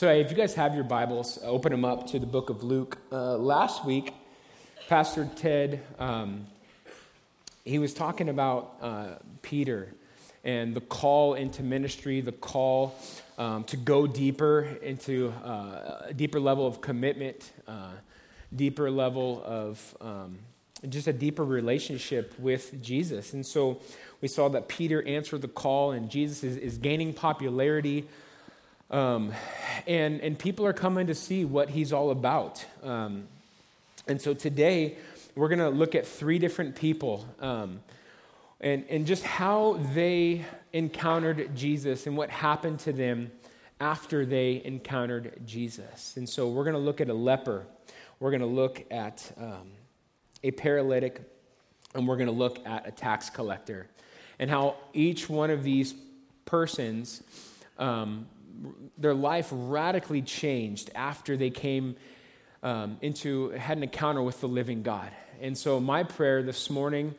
so, if you guys have your Bibles, open them up to the book of Luke. Uh, last week, Pastor Ted, um, he was talking about uh, Peter and the call into ministry, the call um, to go deeper into uh, a deeper level of commitment, uh, deeper level of um, just a deeper relationship with Jesus. And so we saw that Peter answered the call, and Jesus is, is gaining popularity. Um, and, and people are coming to see what he's all about. Um, and so today, we're going to look at three different people um, and, and just how they encountered Jesus and what happened to them after they encountered Jesus. And so we're going to look at a leper, we're going to look at um, a paralytic, and we're going to look at a tax collector, and how each one of these persons, um, their life radically changed after they came um, into, had an encounter with the living God. And so, my prayer this morning,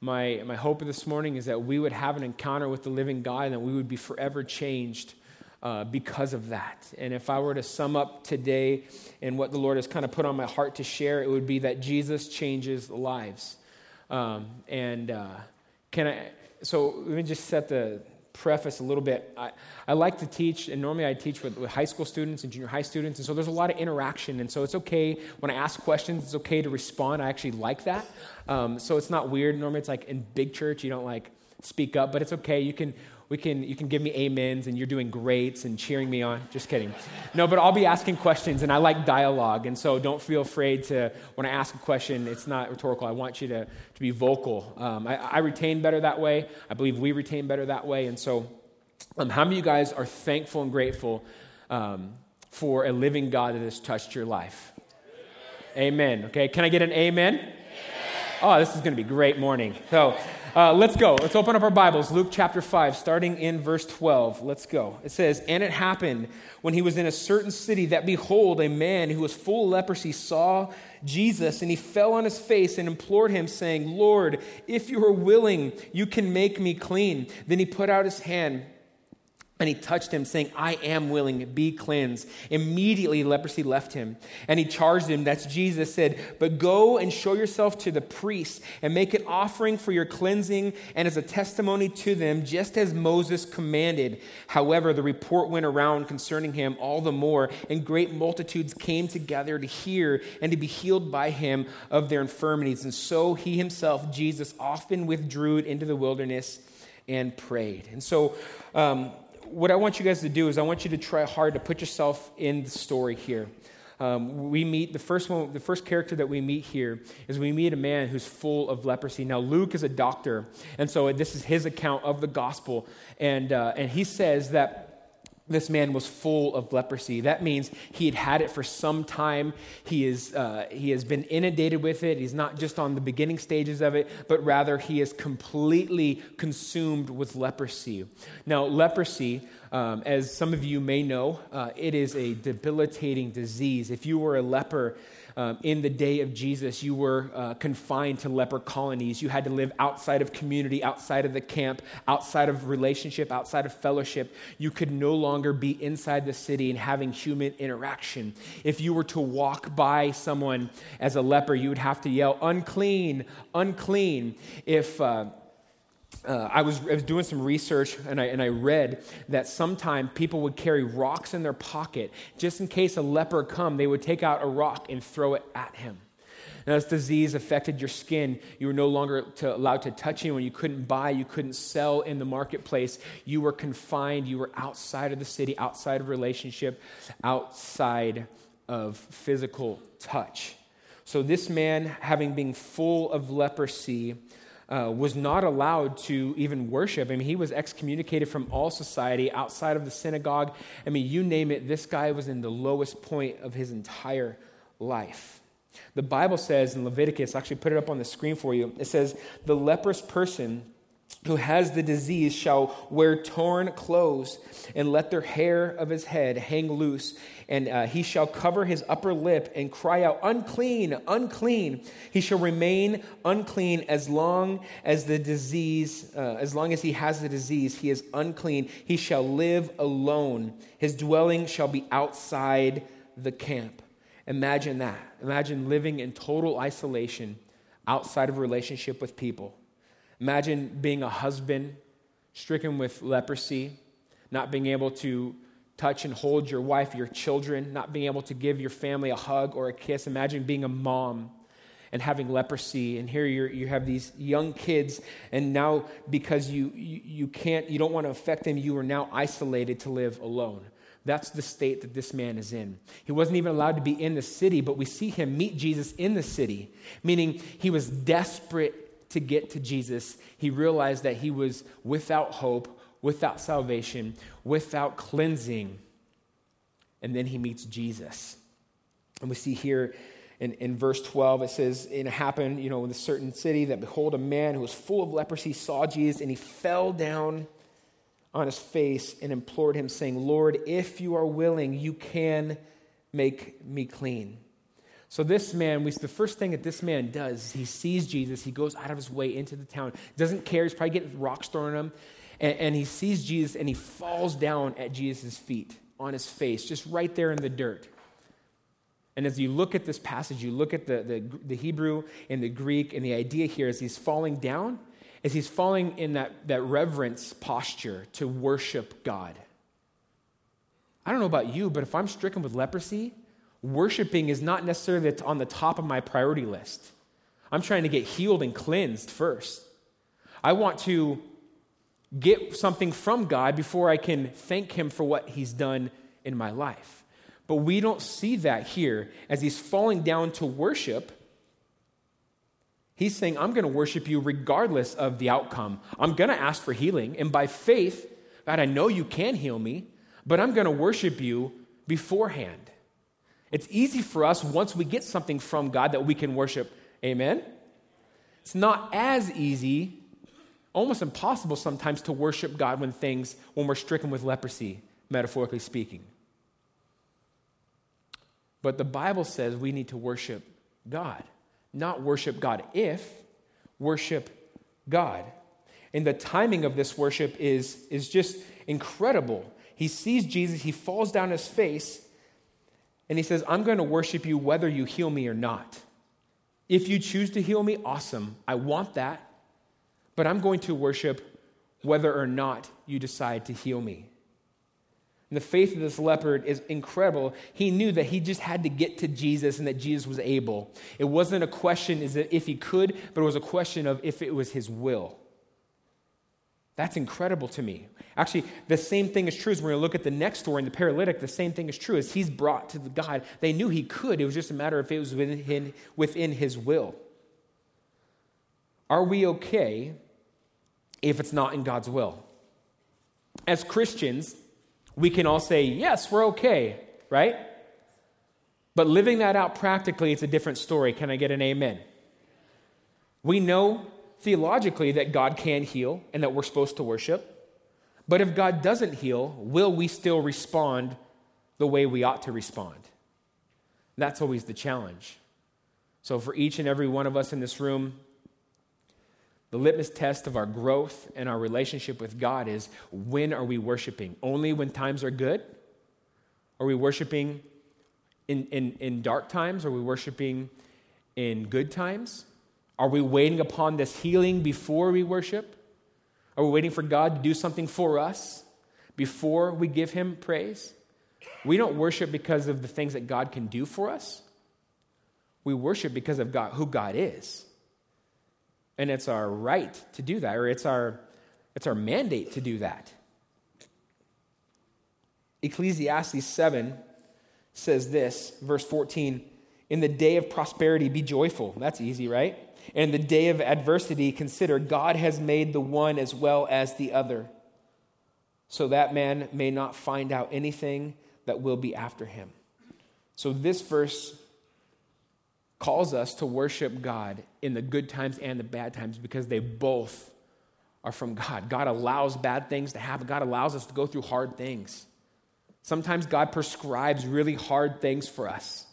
my, my hope this morning is that we would have an encounter with the living God and that we would be forever changed uh, because of that. And if I were to sum up today and what the Lord has kind of put on my heart to share, it would be that Jesus changes lives. Um, and uh, can I, so let me just set the preface a little bit. I, I like to teach, and normally I teach with, with, high school students and junior high students, and so there's a lot of interaction. And so it's okay when I ask questions, it's okay to respond. I actually like that. Um, so it's not weird. Normally it's like in big church, you don't like speak up, but it's okay. You can we can, you can give me amens and you're doing greats and cheering me on. Just kidding. No, but I'll be asking questions and I like dialogue. And so don't feel afraid to, when I ask a question, it's not rhetorical. I want you to, to be vocal. Um, I, I, retain better that way. I believe we retain better that way. And so, um, how many of you guys are thankful and grateful um, for a living God that has touched your life? Amen. Okay, can I get an amen? amen. Oh, this is going to be great morning. So, uh, let's go. Let's open up our Bibles. Luke chapter 5, starting in verse 12. Let's go. It says, And it happened when he was in a certain city that behold, a man who was full of leprosy saw Jesus, and he fell on his face and implored him, saying, Lord, if you are willing, you can make me clean. Then he put out his hand and he touched him, saying, I am willing, be cleansed. Immediately, leprosy left him. And he charged him, that's Jesus, said, But go and show yourself to the priests and make an offering for your cleansing and as a testimony to them, just as Moses commanded. However, the report went around concerning him all the more, and great multitudes came together to hear and to be healed by him of their infirmities. And so he himself, Jesus, often withdrew into the wilderness and prayed. And so, um, what I want you guys to do is I want you to try hard to put yourself in the story here. Um, we meet the first one, the first character that we meet here is we meet a man who's full of leprosy. Now Luke is a doctor, and so this is his account of the gospel, and uh, and he says that this man was full of leprosy. That means he had had it for some time. He, is, uh, he has been inundated with it. He's not just on the beginning stages of it, but rather he is completely consumed with leprosy. Now, leprosy, um, as some of you may know, uh, it is a debilitating disease. If you were a leper, um, in the day of Jesus, you were uh, confined to leper colonies. You had to live outside of community, outside of the camp, outside of relationship, outside of fellowship. You could no longer be inside the city and having human interaction. If you were to walk by someone as a leper, you would have to yell, unclean, unclean. If uh, uh, I, was, I was doing some research and I, and I read that sometimes people would carry rocks in their pocket. Just in case a leper come they would take out a rock and throw it at him. Now this disease affected your skin. You were no longer to, allowed to touch anyone. You couldn't buy you couldn't sell in the marketplace. You were confined. You were outside of the city outside of relationship outside of physical touch. So this man having been full of leprosy uh, was not allowed to even worship. I mean, he was excommunicated from all society outside of the synagogue. I mean, you name it, this guy was in the lowest point of his entire life. The Bible says in Leviticus, I actually put it up on the screen for you, it says, the leprous person who has the disease shall wear torn clothes and let their hair of his head hang loose and uh, he shall cover his upper lip and cry out unclean unclean. He shall remain unclean as long as the disease uh, as long as he has the disease he is unclean. He shall live alone. His dwelling shall be outside the camp. Imagine that. Imagine living in total isolation outside of relationship with people Imagine being a husband stricken with leprosy, not being able to touch and hold your wife, your children, not being able to give your family a hug or a kiss. Imagine being a mom and having leprosy. And here you have these young kids and now because you, you, you can't you don't want to affect them you are now isolated to live alone. That's the state that this man is in. He wasn't even allowed to be in the city but we see him meet jesus in the city meaning he was desperate to get to Jesus, he realized that he was without hope, without salvation, without cleansing. And then he meets Jesus. And we see here in, in verse 12, it says, it happened, you know, in a certain city that behold, a man who was full of leprosy saw Jesus, and he fell down on his face and implored him, saying, Lord, if you are willing, you can make me clean. So this man, we, the first thing that this man does he sees Jesus. He goes out of his way into the town. Doesn't care. He's probably getting rocks thrown at him. And, and he sees Jesus and he falls down at Jesus' feet on his face, just right there in the dirt. And as you look at this passage, you look at the, the, the Hebrew and the Greek, and the idea here is he's falling down, is he's falling in that, that reverence posture to worship God. I don't know about you, but if I'm stricken with leprosy, worshiping is not necessarily on the top of my priority list. I'm trying to get healed and cleansed first. I want to get something from God before I can thank Him for what He's done in my life. But we don't see that here as He's falling down to worship. He's saying, I'm going to worship you regardless of the outcome. I'm going to ask for healing. And by faith, God, I know you can heal me, but I'm going to worship you beforehand. It's easy for us once we get something from God that we can worship. Amen? It's not as easy, almost impossible sometimes to worship God when things, when we're stricken with leprosy, metaphorically speaking. But the Bible says we need to worship God, not worship God if, worship God. And the timing of this worship is, is just incredible. He sees Jesus, he falls down his face, and he says, I'm going to worship you whether you heal me or not. If you choose to heal me, awesome. I want that. But I'm going to worship whether or not you decide to heal me. And the faith of this leopard is incredible. He knew that he just had to get to Jesus and that Jesus was able. It wasn't a question is if he could, but it was a question of if it was his will. That's incredible to me. Actually, the same thing is true as we're going to look at the next story in the paralytic. The same thing is true as he's brought to the God. They knew he could. It was just a matter of if it was within, within his will. Are we okay if it's not in God's will? As Christians, we can all say, yes, we're okay, right? But living that out practically, it's a different story. Can I get an amen? We know theologically that God can heal and that we're supposed to worship. But if God doesn't heal, will we still respond the way we ought to respond? That's always the challenge. So, for each and every one of us in this room, the litmus test of our growth and our relationship with God is when are we worshiping? Only when times are good? Are we worshiping in, in, in dark times? Are we worshiping in good times? Are we waiting upon this healing before we worship? Are we waiting for God to do something for us before we give Him praise? We don't worship because of the things that God can do for us. We worship because of God, who God is. And it's our right to do that, or it's our, it's our mandate to do that. Ecclesiastes 7 says this, verse 14 In the day of prosperity, be joyful. That's easy, right? And in the day of adversity, consider God has made the one as well as the other, so that man may not find out anything that will be after him. So this verse calls us to worship God in the good times and the bad times because they both are from God. God allows bad things to happen, God allows us to go through hard things. Sometimes God prescribes really hard things for us.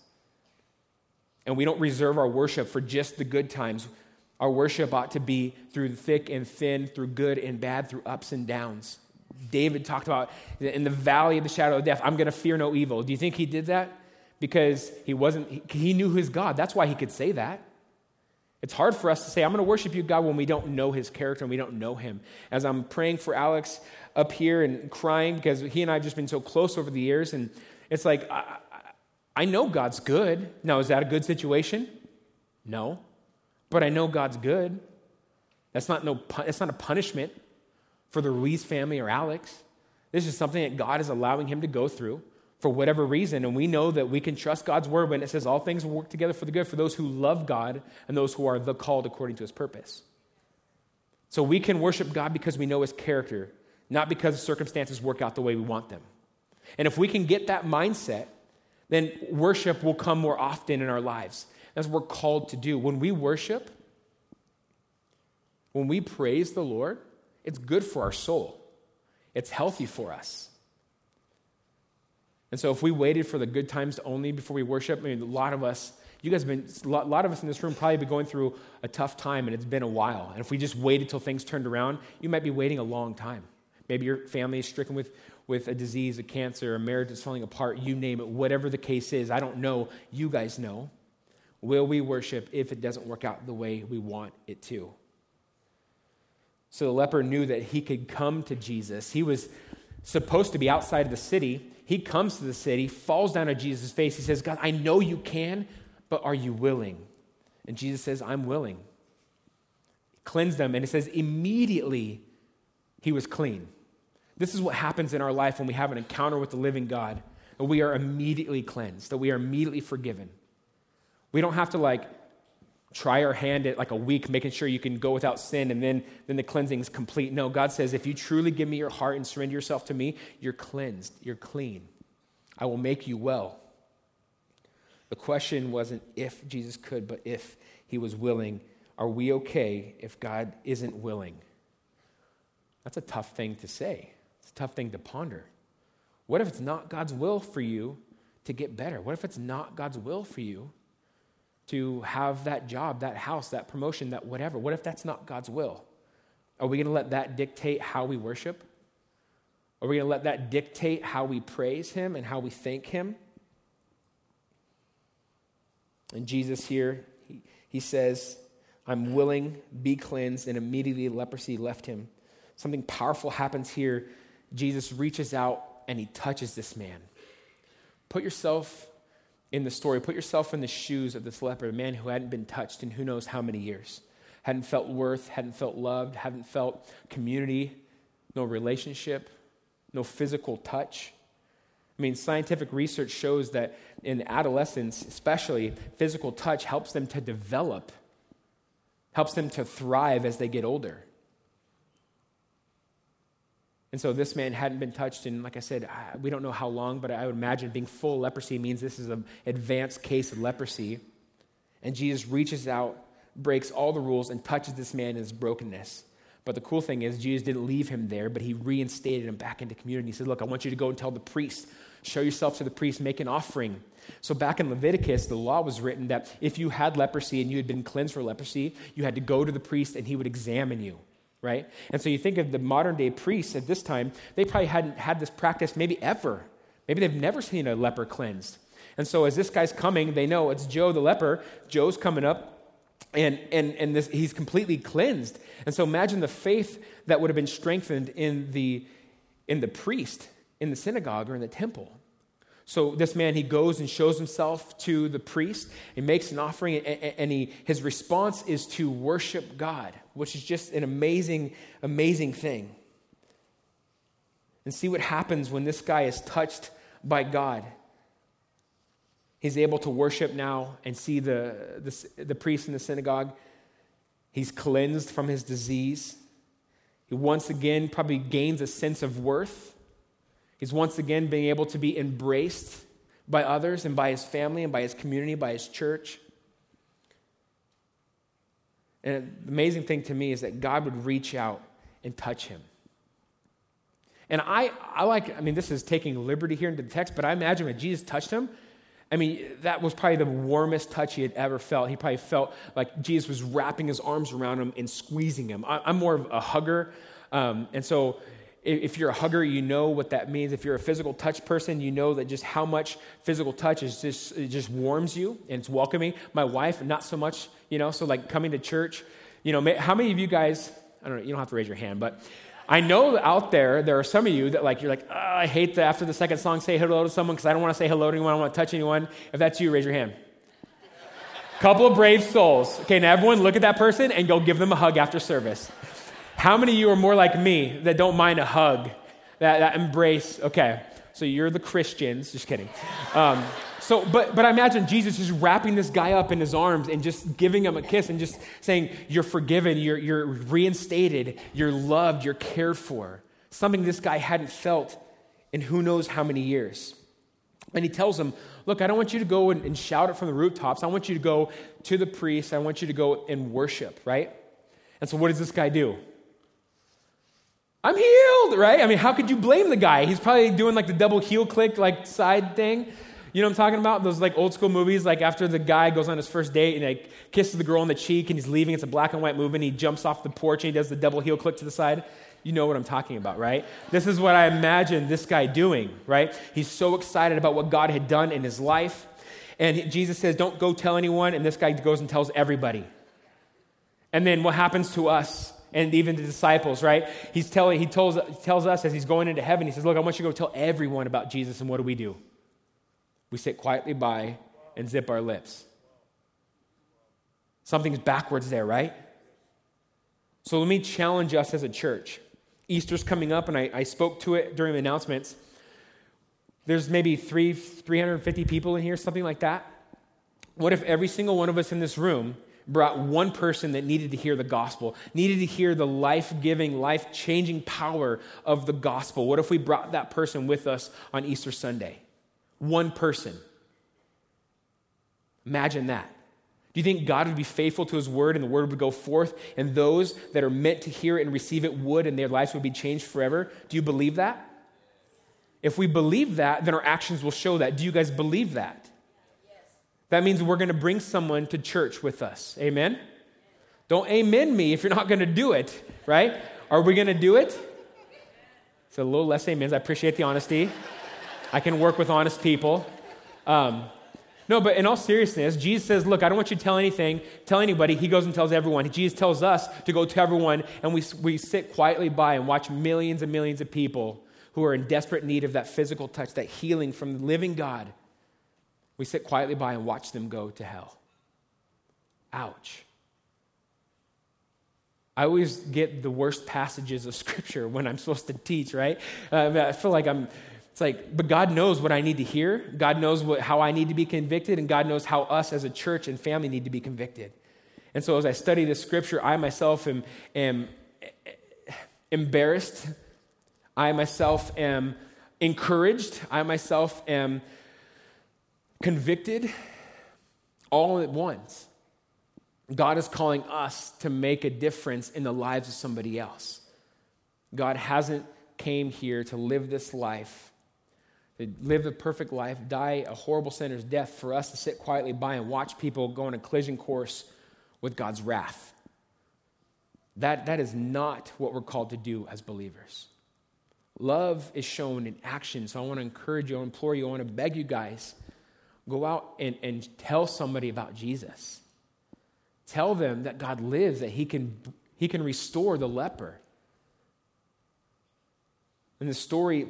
And we don't reserve our worship for just the good times. Our worship ought to be through thick and thin, through good and bad, through ups and downs. David talked about in the valley of the shadow of death, I'm going to fear no evil. Do you think he did that? Because he wasn't, he knew his God. That's why he could say that. It's hard for us to say, I'm going to worship you, God, when we don't know his character and we don't know him. As I'm praying for Alex up here and crying because he and I have just been so close over the years, and it's like, I, I know God's good. Now, is that a good situation? No. But I know God's good. That's not, no, that's not a punishment for the Ruiz family or Alex. This is something that God is allowing him to go through for whatever reason. And we know that we can trust God's word when it says all things work together for the good for those who love God and those who are the called according to his purpose. So we can worship God because we know his character, not because circumstances work out the way we want them. And if we can get that mindset, then worship will come more often in our lives. That's what we're called to do. When we worship, when we praise the Lord, it's good for our soul. It's healthy for us. And so if we waited for the good times only before we worship, I mean, a lot of us, you guys have been, a lot of us in this room probably been going through a tough time and it's been a while. And if we just waited till things turned around, you might be waiting a long time. Maybe your family is stricken with, with a disease, a cancer, a marriage is falling apart, you name it, whatever the case is. I don't know. You guys know. Will we worship if it doesn't work out the way we want it to? So the leper knew that he could come to Jesus. He was supposed to be outside of the city, he comes to the city, falls down at Jesus' face. He says, God, I know you can, but are you willing? And Jesus says, I'm willing. Cleanse them. And it says, immediately he was clean. This is what happens in our life when we have an encounter with the living God, that we are immediately cleansed, that we are immediately forgiven. We don't have to like try our hand at like a week, making sure you can go without sin, and then, then the cleansing is complete. No, God says, if you truly give me your heart and surrender yourself to me, you're cleansed, you're clean. I will make you well. The question wasn't if Jesus could, but if he was willing. Are we okay if God isn't willing? That's a tough thing to say. It's a tough thing to ponder. What if it's not God's will for you to get better? What if it's not God's will for you to have that job, that house, that promotion, that whatever? What if that's not God's will? Are we going to let that dictate how we worship? Are we going to let that dictate how we praise Him and how we thank Him? And Jesus here, he, he says, I'm willing, be cleansed, and immediately leprosy left him. Something powerful happens here. Jesus reaches out and he touches this man. Put yourself in the story. Put yourself in the shoes of this leper, a man who hadn't been touched in who knows how many years, hadn't felt worth, hadn't felt loved, hadn't felt community, no relationship, no physical touch. I mean, scientific research shows that in adolescence, especially, physical touch helps them to develop, helps them to thrive as they get older. And so this man hadn't been touched in, like I said, we don't know how long, but I would imagine being full leprosy means this is an advanced case of leprosy. And Jesus reaches out, breaks all the rules, and touches this man in his brokenness. But the cool thing is, Jesus didn't leave him there, but he reinstated him back into community. He said, Look, I want you to go and tell the priest, show yourself to the priest, make an offering. So back in Leviticus, the law was written that if you had leprosy and you had been cleansed for leprosy, you had to go to the priest and he would examine you right? And so you think of the modern day priests at this time, they probably hadn't had this practice maybe ever. Maybe they've never seen a leper cleansed. And so as this guy's coming, they know it's Joe the leper. Joe's coming up, and, and, and this, he's completely cleansed. And so imagine the faith that would have been strengthened in the, in the priest, in the synagogue, or in the temple. So this man, he goes and shows himself to the priest. He makes an offering, and he, his response is to worship God, which is just an amazing, amazing thing. And see what happens when this guy is touched by God. He's able to worship now and see the, the, the priest in the synagogue. He's cleansed from his disease. He once again probably gains a sense of worth He's once again being able to be embraced by others and by his family and by his community, by his church. And the amazing thing to me is that God would reach out and touch him. And I, I like, I mean, this is taking liberty here into the text, but I imagine when Jesus touched him, I mean, that was probably the warmest touch he had ever felt. He probably felt like Jesus was wrapping his arms around him and squeezing him. I, am more of a hugger. Um, and so if you're a hugger, you know what that means. If you're a physical touch person, you know that just how much physical touch is just it just warms you and it's welcoming. My wife, not so much, you know. So like coming to church, you know, how many of you guys? I don't know. You don't have to raise your hand, but I know out there there are some of you that like you're like oh, I hate after the second song say hello to someone because I don't want to say hello to anyone. I don't want to touch anyone. If that's you, raise your hand. Couple of brave souls. Okay, now everyone look at that person and go give them a hug after service. How many of you are more like me that don't mind a hug, that, that embrace? Okay, so you're the Christians. Just kidding. Um, so, but, but I imagine Jesus just wrapping this guy up in his arms and just giving him a kiss and just saying, You're forgiven, you're, you're reinstated, you're loved, you're cared for. Something this guy hadn't felt in who knows how many years. And he tells him, Look, I don't want you to go and, and shout it from the rooftops. I want you to go to the priest. I want you to go and worship, right? And so, what does this guy do? I'm healed, right? I mean, how could you blame the guy? He's probably doing like the double heel click, like side thing. You know what I'm talking about? Those like old school movies, like after the guy goes on his first date and like kisses the girl on the cheek and he's leaving. It's a black and white movie and he jumps off the porch and he does the double heel click to the side. You know what I'm talking about, right? This is what I imagine this guy doing, right? He's so excited about what God had done in his life. And Jesus says, Don't go tell anyone. And this guy goes and tells everybody. And then what happens to us? And even the disciples, right? He's telling, he tells, tells us as he's going into heaven, he says, Look, I want you to go tell everyone about Jesus. And what do we do? We sit quietly by and zip our lips. Something's backwards there, right? So let me challenge us as a church. Easter's coming up, and I, I spoke to it during the announcements. There's maybe three, 350 people in here, something like that. What if every single one of us in this room brought one person that needed to hear the gospel, needed to hear the life giving, life changing power of the gospel. What if we brought that person with us on Easter Sunday? One person. Imagine that. Do you think God would be faithful to his word and the word would go forth and those that are meant to hear it and receive it would and their lives would be changed forever? Do you believe that? If we believe that, then our actions will show that. Do you guys believe that? That means we're going to bring someone to church with us. Amen? Don't amen me if you're not going to do it, right? Are we going to do it? It's a little less amens. I appreciate the honesty. I can work with honest people. Um, no, but in all seriousness, Jesus says, Look, I don't want you to tell anything, tell anybody. He goes and tells everyone. Jesus tells us to go to everyone, and we, we sit quietly by and watch millions and millions of people who are in desperate need of that physical touch, that healing from the living God. We sit quietly by and watch them go to hell. Ouch. I always get the worst passages of scripture when I'm supposed to teach, right? Uh, I feel like I'm, it's like, but God knows what I need to hear. God knows what, how I need to be convicted, and God knows how us as a church and family need to be convicted. And so as I study the scripture, I myself am, am embarrassed. I myself am encouraged. I myself am convicted all at once. God is calling us to make a difference in the lives of somebody else. God hasn't came here to live this life, to live the perfect life, die a horrible sinner's death for us to sit quietly by and watch people go on a collision course with God's wrath. That, that is not what we're called to do as believers. Love is shown in action. So I want to encourage you, I implore you, I want to beg you guys Go out and, and tell somebody about Jesus. Tell them that God lives, that He can, he can restore the leper. And the story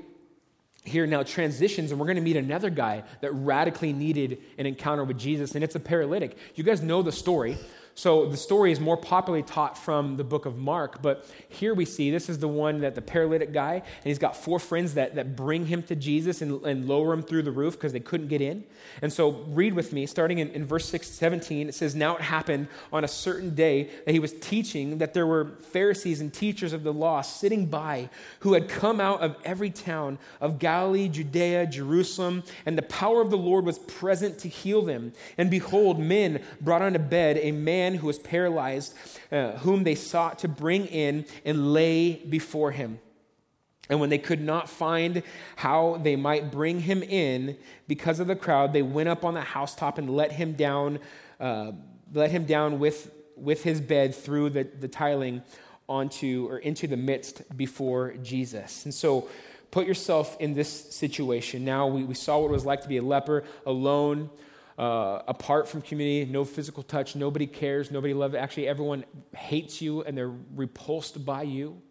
here now transitions, and we're going to meet another guy that radically needed an encounter with Jesus, and it's a paralytic. You guys know the story. So the story is more popularly taught from the book of Mark, but here we see this is the one that the paralytic guy, and he's got four friends that, that bring him to Jesus and, and lower him through the roof because they couldn't get in. And so read with me, starting in, in verse 6, 17, it says, Now it happened on a certain day that he was teaching that there were Pharisees and teachers of the law sitting by who had come out of every town of Galilee, Judea, Jerusalem, and the power of the Lord was present to heal them. And behold, men brought on a bed a man man who was paralyzed, uh, whom they sought to bring in and lay before him. And when they could not find how they might bring him in because of the crowd, they went up on the housetop and let him down, uh, let him down with, with his bed through the, the tiling onto or into the midst before Jesus. And so put yourself in this situation. Now we, we saw what it was like to be a leper, alone, uh, apart from community, no physical touch, nobody cares, nobody loves. Actually, everyone hates you and they're repulsed by you.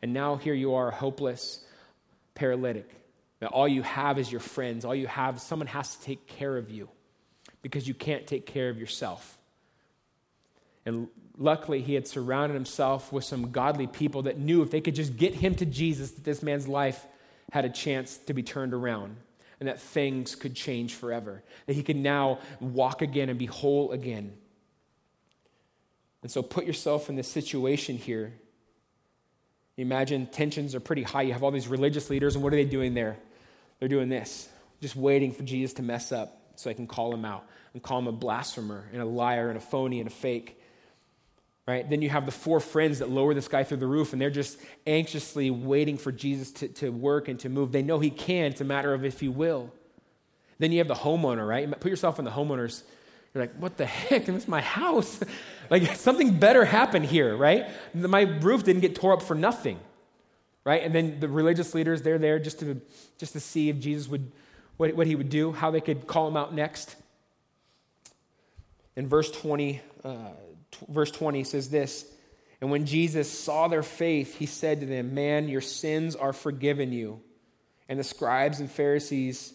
And now here you are, hopeless, paralytic. Now, all you have is your friends. All you have, someone has to take care of you because you can't take care of yourself. And luckily, he had surrounded himself with some godly people that knew if they could just get him to Jesus, that this man's life had a chance to be turned around and that things could change forever, that he could now walk again and be whole again. And so put yourself in this situation here you imagine tensions are pretty high. You have all these religious leaders, and what are they doing there? They're doing this, just waiting for Jesus to mess up so I can call him out and call him a blasphemer and a liar and a phony and a fake. Right? Then you have the four friends that lower this guy through the roof, and they're just anxiously waiting for Jesus to, to work and to move. They know he can, it's a matter of if he will. Then you have the homeowner, right? Put yourself in the homeowner's you're like, what the heck? This is my house. like, something better happened here, right? My roof didn't get tore up for nothing, right? And then the religious leaders, they're there just to, just to see if Jesus would, what, what he would do, how they could call him out next. In verse 20, uh, t- verse 20 says this And when Jesus saw their faith, he said to them, Man, your sins are forgiven you. And the scribes and Pharisees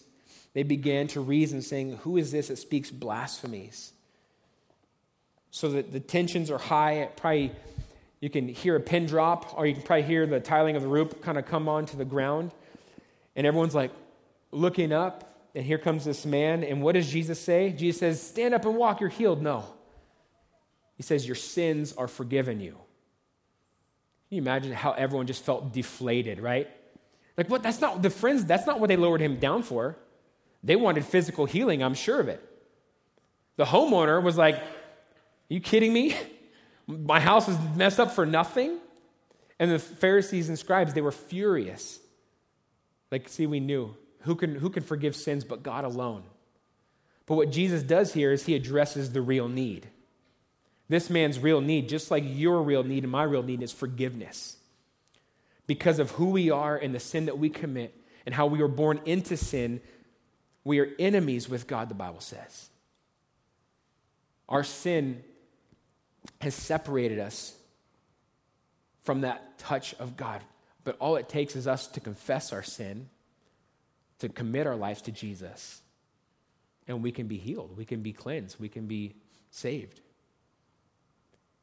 they began to reason, saying, Who is this that speaks blasphemies? So that the tensions are high. Probably you can hear a pin drop, or you can probably hear the tiling of the roof kind of come onto the ground. And everyone's like looking up, and here comes this man. And what does Jesus say? Jesus says, Stand up and walk, you're healed. No. He says, Your sins are forgiven you. Can you imagine how everyone just felt deflated, right? Like, what? That's not the friends, that's not what they lowered him down for. They wanted physical healing, I'm sure of it. The homeowner was like, Are you kidding me? My house is messed up for nothing? And the Pharisees and scribes, they were furious. Like, see, we knew. Who can, who can forgive sins but God alone? But what Jesus does here is he addresses the real need. This man's real need, just like your real need and my real need, is forgiveness. Because of who we are and the sin that we commit and how we were born into sin, we are enemies with God, the Bible says. Our sin has separated us from that touch of God. But all it takes is us to confess our sin, to commit our lives to Jesus, and we can be healed. We can be cleansed. We can be saved.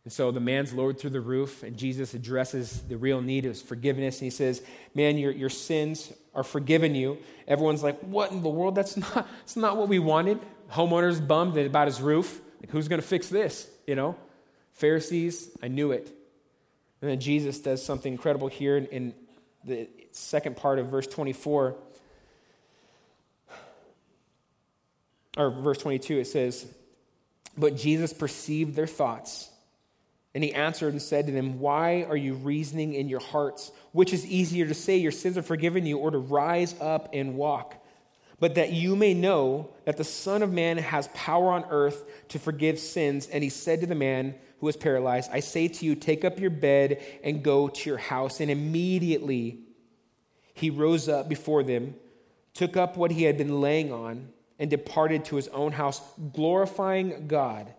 And so the man's lowered through the roof, and Jesus addresses the real need of forgiveness. And he says, Man, your, your sins are forgiven you. Everyone's like, What in the world? That's not, that's not what we wanted. Homeowner's bummed about his roof. Like, who's going to fix this? You know? Pharisees, I knew it. And then Jesus does something incredible here in, in the second part of verse 24. Or verse 22, it says, But Jesus perceived their thoughts and he answered and said to them, Why are you reasoning in your hearts? Which is easier to say, Your sins are forgiven you, or to rise up and walk? But that you may know that the Son of Man has power on earth to forgive sins. And he said to the man who was paralyzed, I say to you, take up your bed and go to your house. And immediately he rose up before them, took up what he had been laying on, and departed to his own house, glorifying God.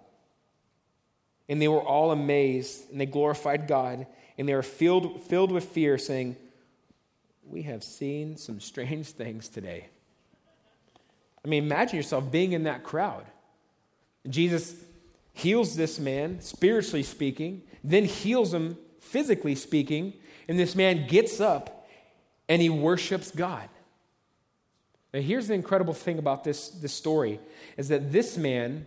And they were all amazed, and they glorified God, and they were filled, filled with fear, saying, We have seen some strange things today. I mean, imagine yourself being in that crowd. Jesus heals this man, spiritually speaking, then heals him, physically speaking, and this man gets up and he worships God. Now, here's the incredible thing about this, this story is that this man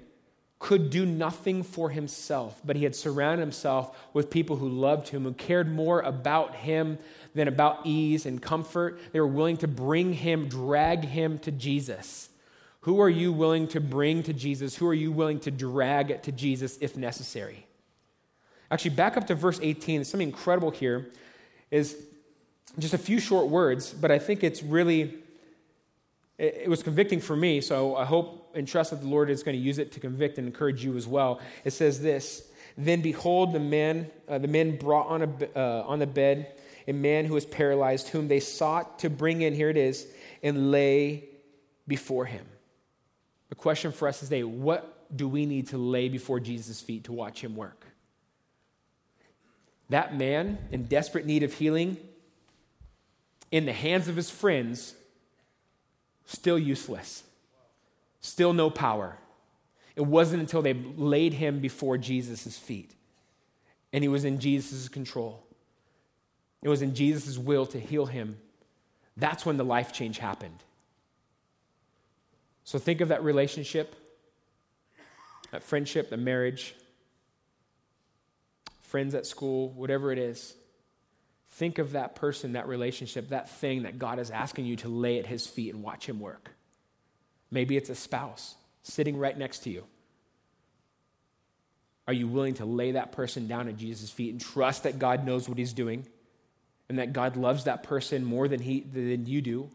could do nothing for himself, but he had surrounded himself with people who loved him, who cared more about him than about ease and comfort. They were willing to bring him, drag him to Jesus, Who are you willing to bring to Jesus? Who are you willing to drag to Jesus if necessary? Actually, back up to verse 18. There's something incredible here. Is just a few short words, but I think it's really, it, was convicting for me, so I hope and trust that the Lord is going to use it to convict and encourage you as well. It says this Then behold, the man, uh, the men brought on, a, uh, on the bed a man who was paralyzed, whom they sought to bring in, here it is, and lay before him. The question for us is today what do we need to lay before Jesus' feet to watch him work? That man in desperate need of healing, in the hands of his friends, still useless, still no power. It wasn't until they laid him before Jesus' feet and he was in Jesus' control. It was in Jesus' will to heal him. That's when the life change happened. So think of that relationship, that friendship, the marriage, friends at school, whatever it is. Think of that person, that relationship, that thing that God is asking you to lay at his feet and watch him work. Maybe it's a spouse sitting right next to you. Are you willing to lay that person down at Jesus' feet and trust that God knows what he's doing and that God loves that person more than, he, than you do?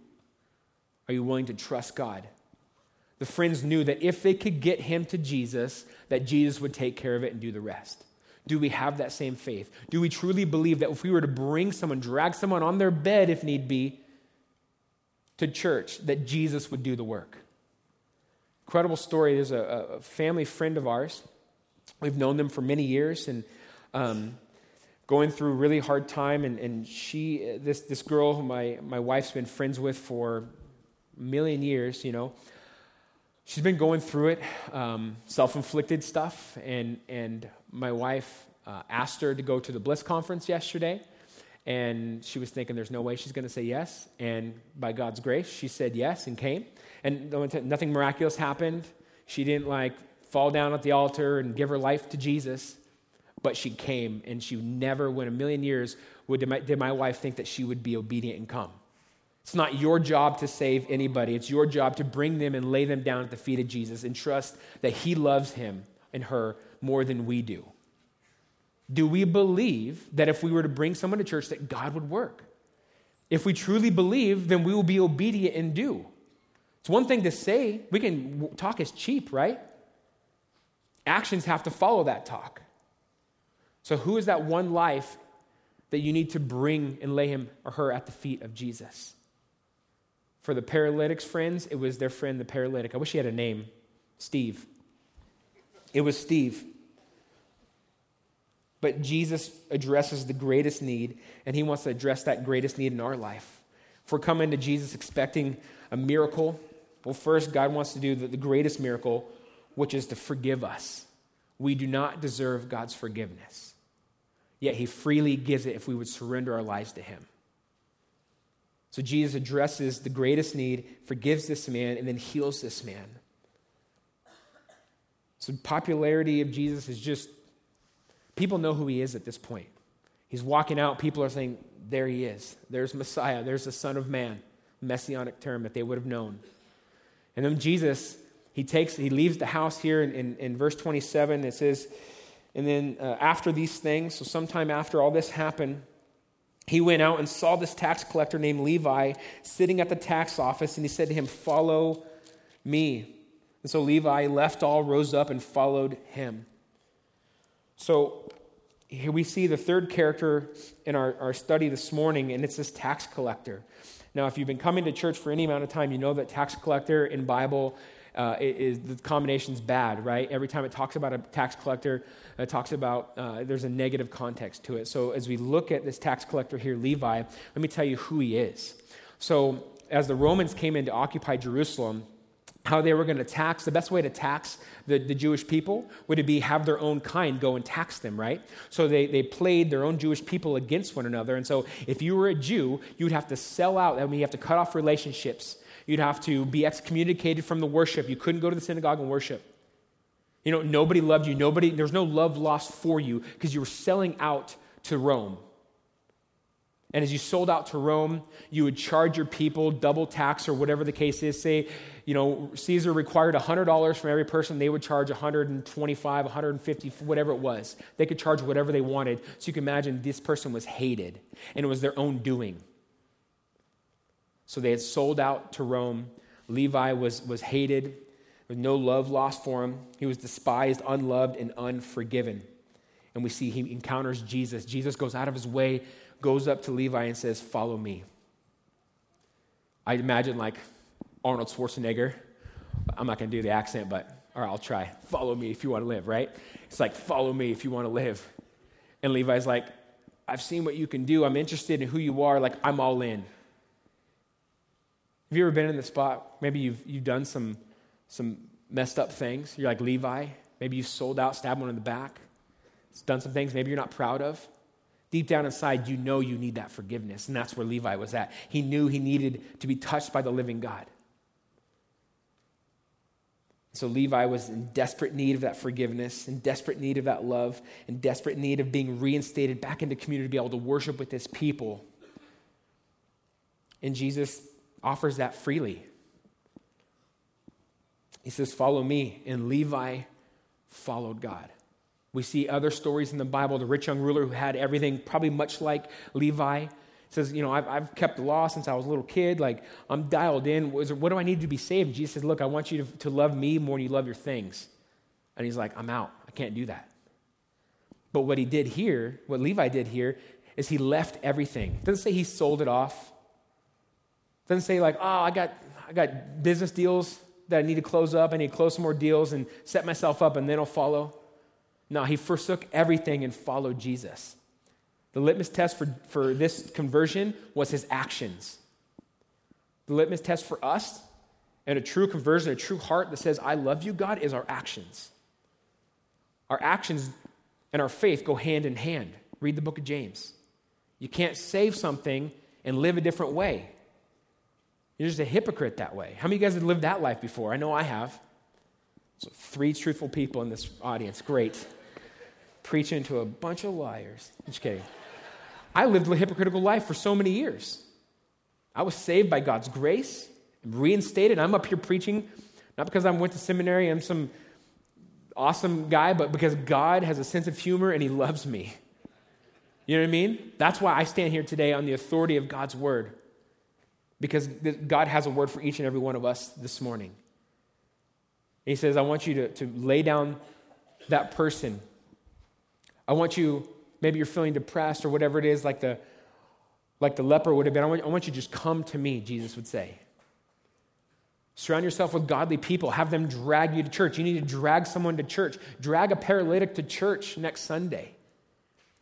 Are you willing to trust God? The friends knew that if they could get him to Jesus, that Jesus would take care of it and do the rest. Do we have that same faith? Do we truly believe that if we were to bring someone, drag someone on their bed if need be, to church, that Jesus would do the work? Incredible story. There's a, a family friend of ours. We've known them for many years and um, going through a really hard time. And, and she, this, this girl who my, my wife's been friends with for a million years, you know, she's been going through it, um, self inflicted stuff. And, and my wife uh, asked her to go to the Bliss conference yesterday. And she was thinking there's no way she's going to say yes. And by God's grace, she said yes and came. And nothing miraculous happened. She didn't like fall down at the altar and give her life to Jesus, but she came. And she never, in a million years, would, did my, did my wife think that she would be obedient and come. It's not your job to save anybody. It's your job to bring them and lay them down at the feet of Jesus and trust that He loves him and her more than we do. Do we believe that if we were to bring someone to church that God would work? If we truly believe, then we will be obedient and do. It's one thing to say, we can talk is cheap, right? Actions have to follow that talk. So, who is that one life that you need to bring and lay him or her at the feet of Jesus? For the paralytic's friends, it was their friend, the paralytic. I wish he had a name Steve. It was Steve. But Jesus addresses the greatest need, and he wants to address that greatest need in our life. If we're coming to Jesus expecting a miracle, well, first, God wants to do the, the greatest miracle, which is to forgive us. We do not deserve God's forgiveness, yet he freely gives it if we would surrender our lives to him. So Jesus addresses the greatest need, forgives this man, and then heals this man. So popularity of Jesus is just people know who he is at this point. He's walking out, people are saying, There he is. There's Messiah. There's the Son of Man. Messianic term that they would have known. And then Jesus, he takes, he leaves the house here in, in, in verse 27. It says, and then uh, after these things, so sometime after all this happened, he went out and saw this tax collector named Levi sitting at the tax office, and he said to him, Follow me. And so Levi left all, rose up, and followed him. So here we see the third character in our, our study this morning, and it's this tax collector. Now, if you've been coming to church for any amount of time, you know that tax collector in Bible uh, is the combination's bad, right? Every time it talks about a tax collector, it talks about uh, there's a negative context to it. So as we look at this tax collector here, Levi, let me tell you who he is. So as the Romans came in to occupy Jerusalem, how they were going to tax, the best way to tax the, the Jewish people would be have their own kind go and tax them, right? So they, they played their own Jewish people against one another. And so if you were a Jew, you'd have to sell out. I mean, you have to cut off relationships You'd have to be excommunicated from the worship. You couldn't go to the synagogue and worship. You know, nobody loved you. Nobody, there's no love lost for you because you were selling out to Rome. And as you sold out to Rome, you would charge your people double tax or whatever the case is. Say, you know, Caesar required $100 from every person, they would charge 125, 150, whatever it was. They could charge whatever they wanted. So you can imagine this person was hated, and it was their own doing. So they had sold out to Rome. Levi was, was hated, with no love lost for him. He was despised, unloved, and unforgiven. And we see he encounters Jesus. Jesus goes out of his way, goes up to Levi, and says, Follow me. I imagine like Arnold Schwarzenegger. I'm not going to do the accent, but right, I'll try. Follow me if you want to live, right? It's like, follow me if you want to live. And Levi's like, I've seen what you can do. I'm interested in who you are. Like, I'm all in. Have you ever been in the spot? Maybe you've, you've done some, some messed up things. You're like Levi. Maybe you've sold out, stabbed one in the back, done some things maybe you're not proud of. Deep down inside, you know you need that forgiveness. And that's where Levi was at. He knew he needed to be touched by the living God. So Levi was in desperate need of that forgiveness, in desperate need of that love, in desperate need of being reinstated back into community to be able to worship with his people. And Jesus offers that freely. He says, Follow me. And Levi followed God. We see other stories in the Bible the rich young ruler who had everything, probably much like Levi says, You know, I've, I've kept the law since I was a little kid. Like, I'm dialed in. What do I need to be saved? Jesus says, Look, I want you to, to love me more than you love your things. And he's like, I'm out. I can't do that. But what he did here, what Levi did here, is he left everything. It doesn't say he sold it off. Doesn't say, like, oh, I got, I got business deals that I need to close up. I need to close some more deals and set myself up and then I'll follow. No, he forsook everything and followed Jesus. The litmus test for, for this conversion was his actions. The litmus test for us and a true conversion, a true heart that says, I love you, God, is our actions. Our actions and our faith go hand in hand. Read the book of James. You can't save something and live a different way. You're just a hypocrite that way. How many of you guys have lived that life before? I know I have. So, three truthful people in this audience. Great. Preaching to a bunch of liars. Just kidding. I lived a hypocritical life for so many years. I was saved by God's grace, reinstated. I'm up here preaching, not because I went to seminary, I'm some awesome guy, but because God has a sense of humor and He loves me. You know what I mean? That's why I stand here today on the authority of God's word, because God has a word for each and every one of us this morning. He says, I want you to, to lay down that person. I want you Maybe you're feeling depressed or whatever it is, like the, like the leper would have been. I want, I want you to just come to me, Jesus would say. Surround yourself with godly people. Have them drag you to church. You need to drag someone to church. Drag a paralytic to church next Sunday.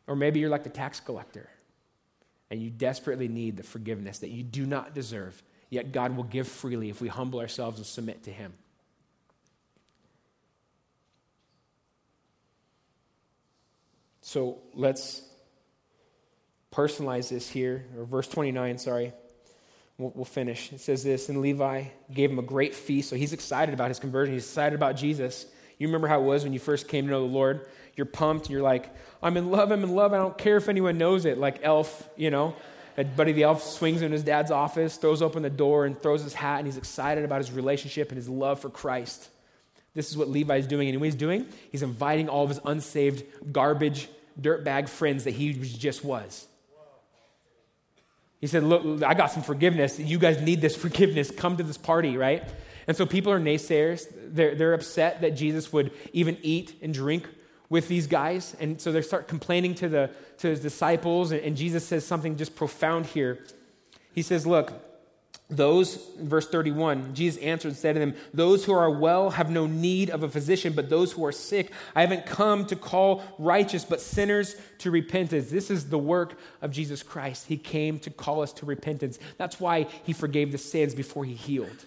Or maybe you're like the tax collector and you desperately need the forgiveness that you do not deserve, yet God will give freely if we humble ourselves and submit to Him. So let's personalize this here, or verse 29, sorry. We'll, we'll, finish. It says this, and Levi gave him a great feast. So he's excited about his conversion. He's excited about Jesus. You remember how it was when you first came to know the Lord? You're pumped. You're like, I'm in love. I'm in love. I don't care if anyone knows it. Like Elf, you know. Buddy the Elf swings in his dad's office, throws open the door, and throws his hat, and he's excited about his relationship and his love for Christ. This is what Levi's doing. And what he's doing, he's inviting all of his unsaved garbage dirtbag friends that he just was. He said, Look, I got some forgiveness. You guys need this forgiveness. Come to this party, right? And so people are naysayers. They're, they're upset that Jesus would even eat and drink with these guys. And so they start complaining to, the, to his disciples. And, and Jesus says something just profound here. He says, Look, those, verse 31, Jesus answered and said to them, Those who are well have no need of a physician, but those who are sick. I haven't come to call righteous, but sinners to repentance. This is the work of Jesus Christ. He came to call us to repentance. That's why he forgave the sins before he healed.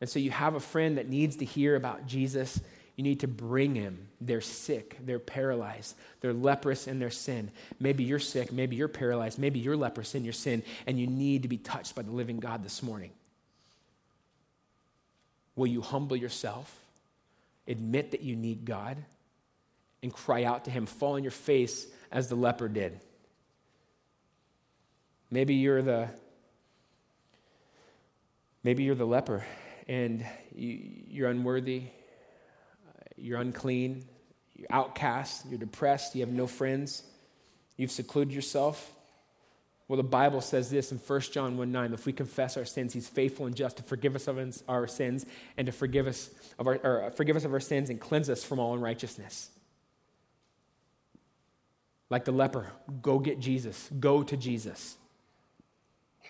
And so you have a friend that needs to hear about Jesus you need to bring him. They're sick, they're paralyzed, they're leprous in their sin. Maybe you're sick, maybe you're paralyzed, maybe you're leprous in your sin, and you need to be touched by the living God this morning. Will you humble yourself, admit that you need God, and cry out to him? Fall on your face as the leper did. Maybe you're the maybe you're the leper and you, are unworthy, you're unclean, you're outcast, you're depressed, you have no friends, you've secluded yourself. Well, the Bible says this in 1 John 1 9 if we confess our sins, he's faithful and just to forgive us of our sins and to forgive us of our, or forgive us of our sins and cleanse us from all unrighteousness. Like the leper, go get Jesus, go to Jesus.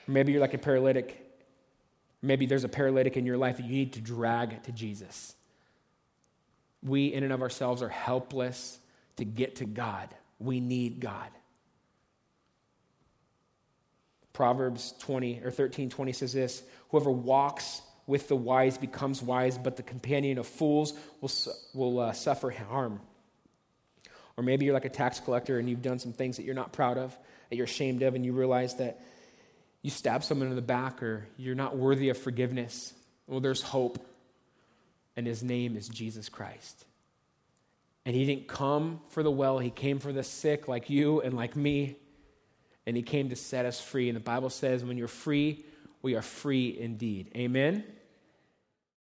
Maybe you're like a paralytic. Maybe there's a paralytic in your life that you need to drag to Jesus. We, in and of ourselves, are helpless to get to God. We need God. Proverbs 20 or 13 20 says this Whoever walks with the wise becomes wise, but the companion of fools will, will uh, suffer harm. Or maybe you're like a tax collector and you've done some things that you're not proud of, that you're ashamed of, and you realize that you stab someone in the back or you're not worthy of forgiveness. Well, there's hope, and his name is Jesus Christ. And he didn't come for the well, he came for the sick like you and like me and he came to set us free. And the Bible says, when you're free, we are free indeed. Amen?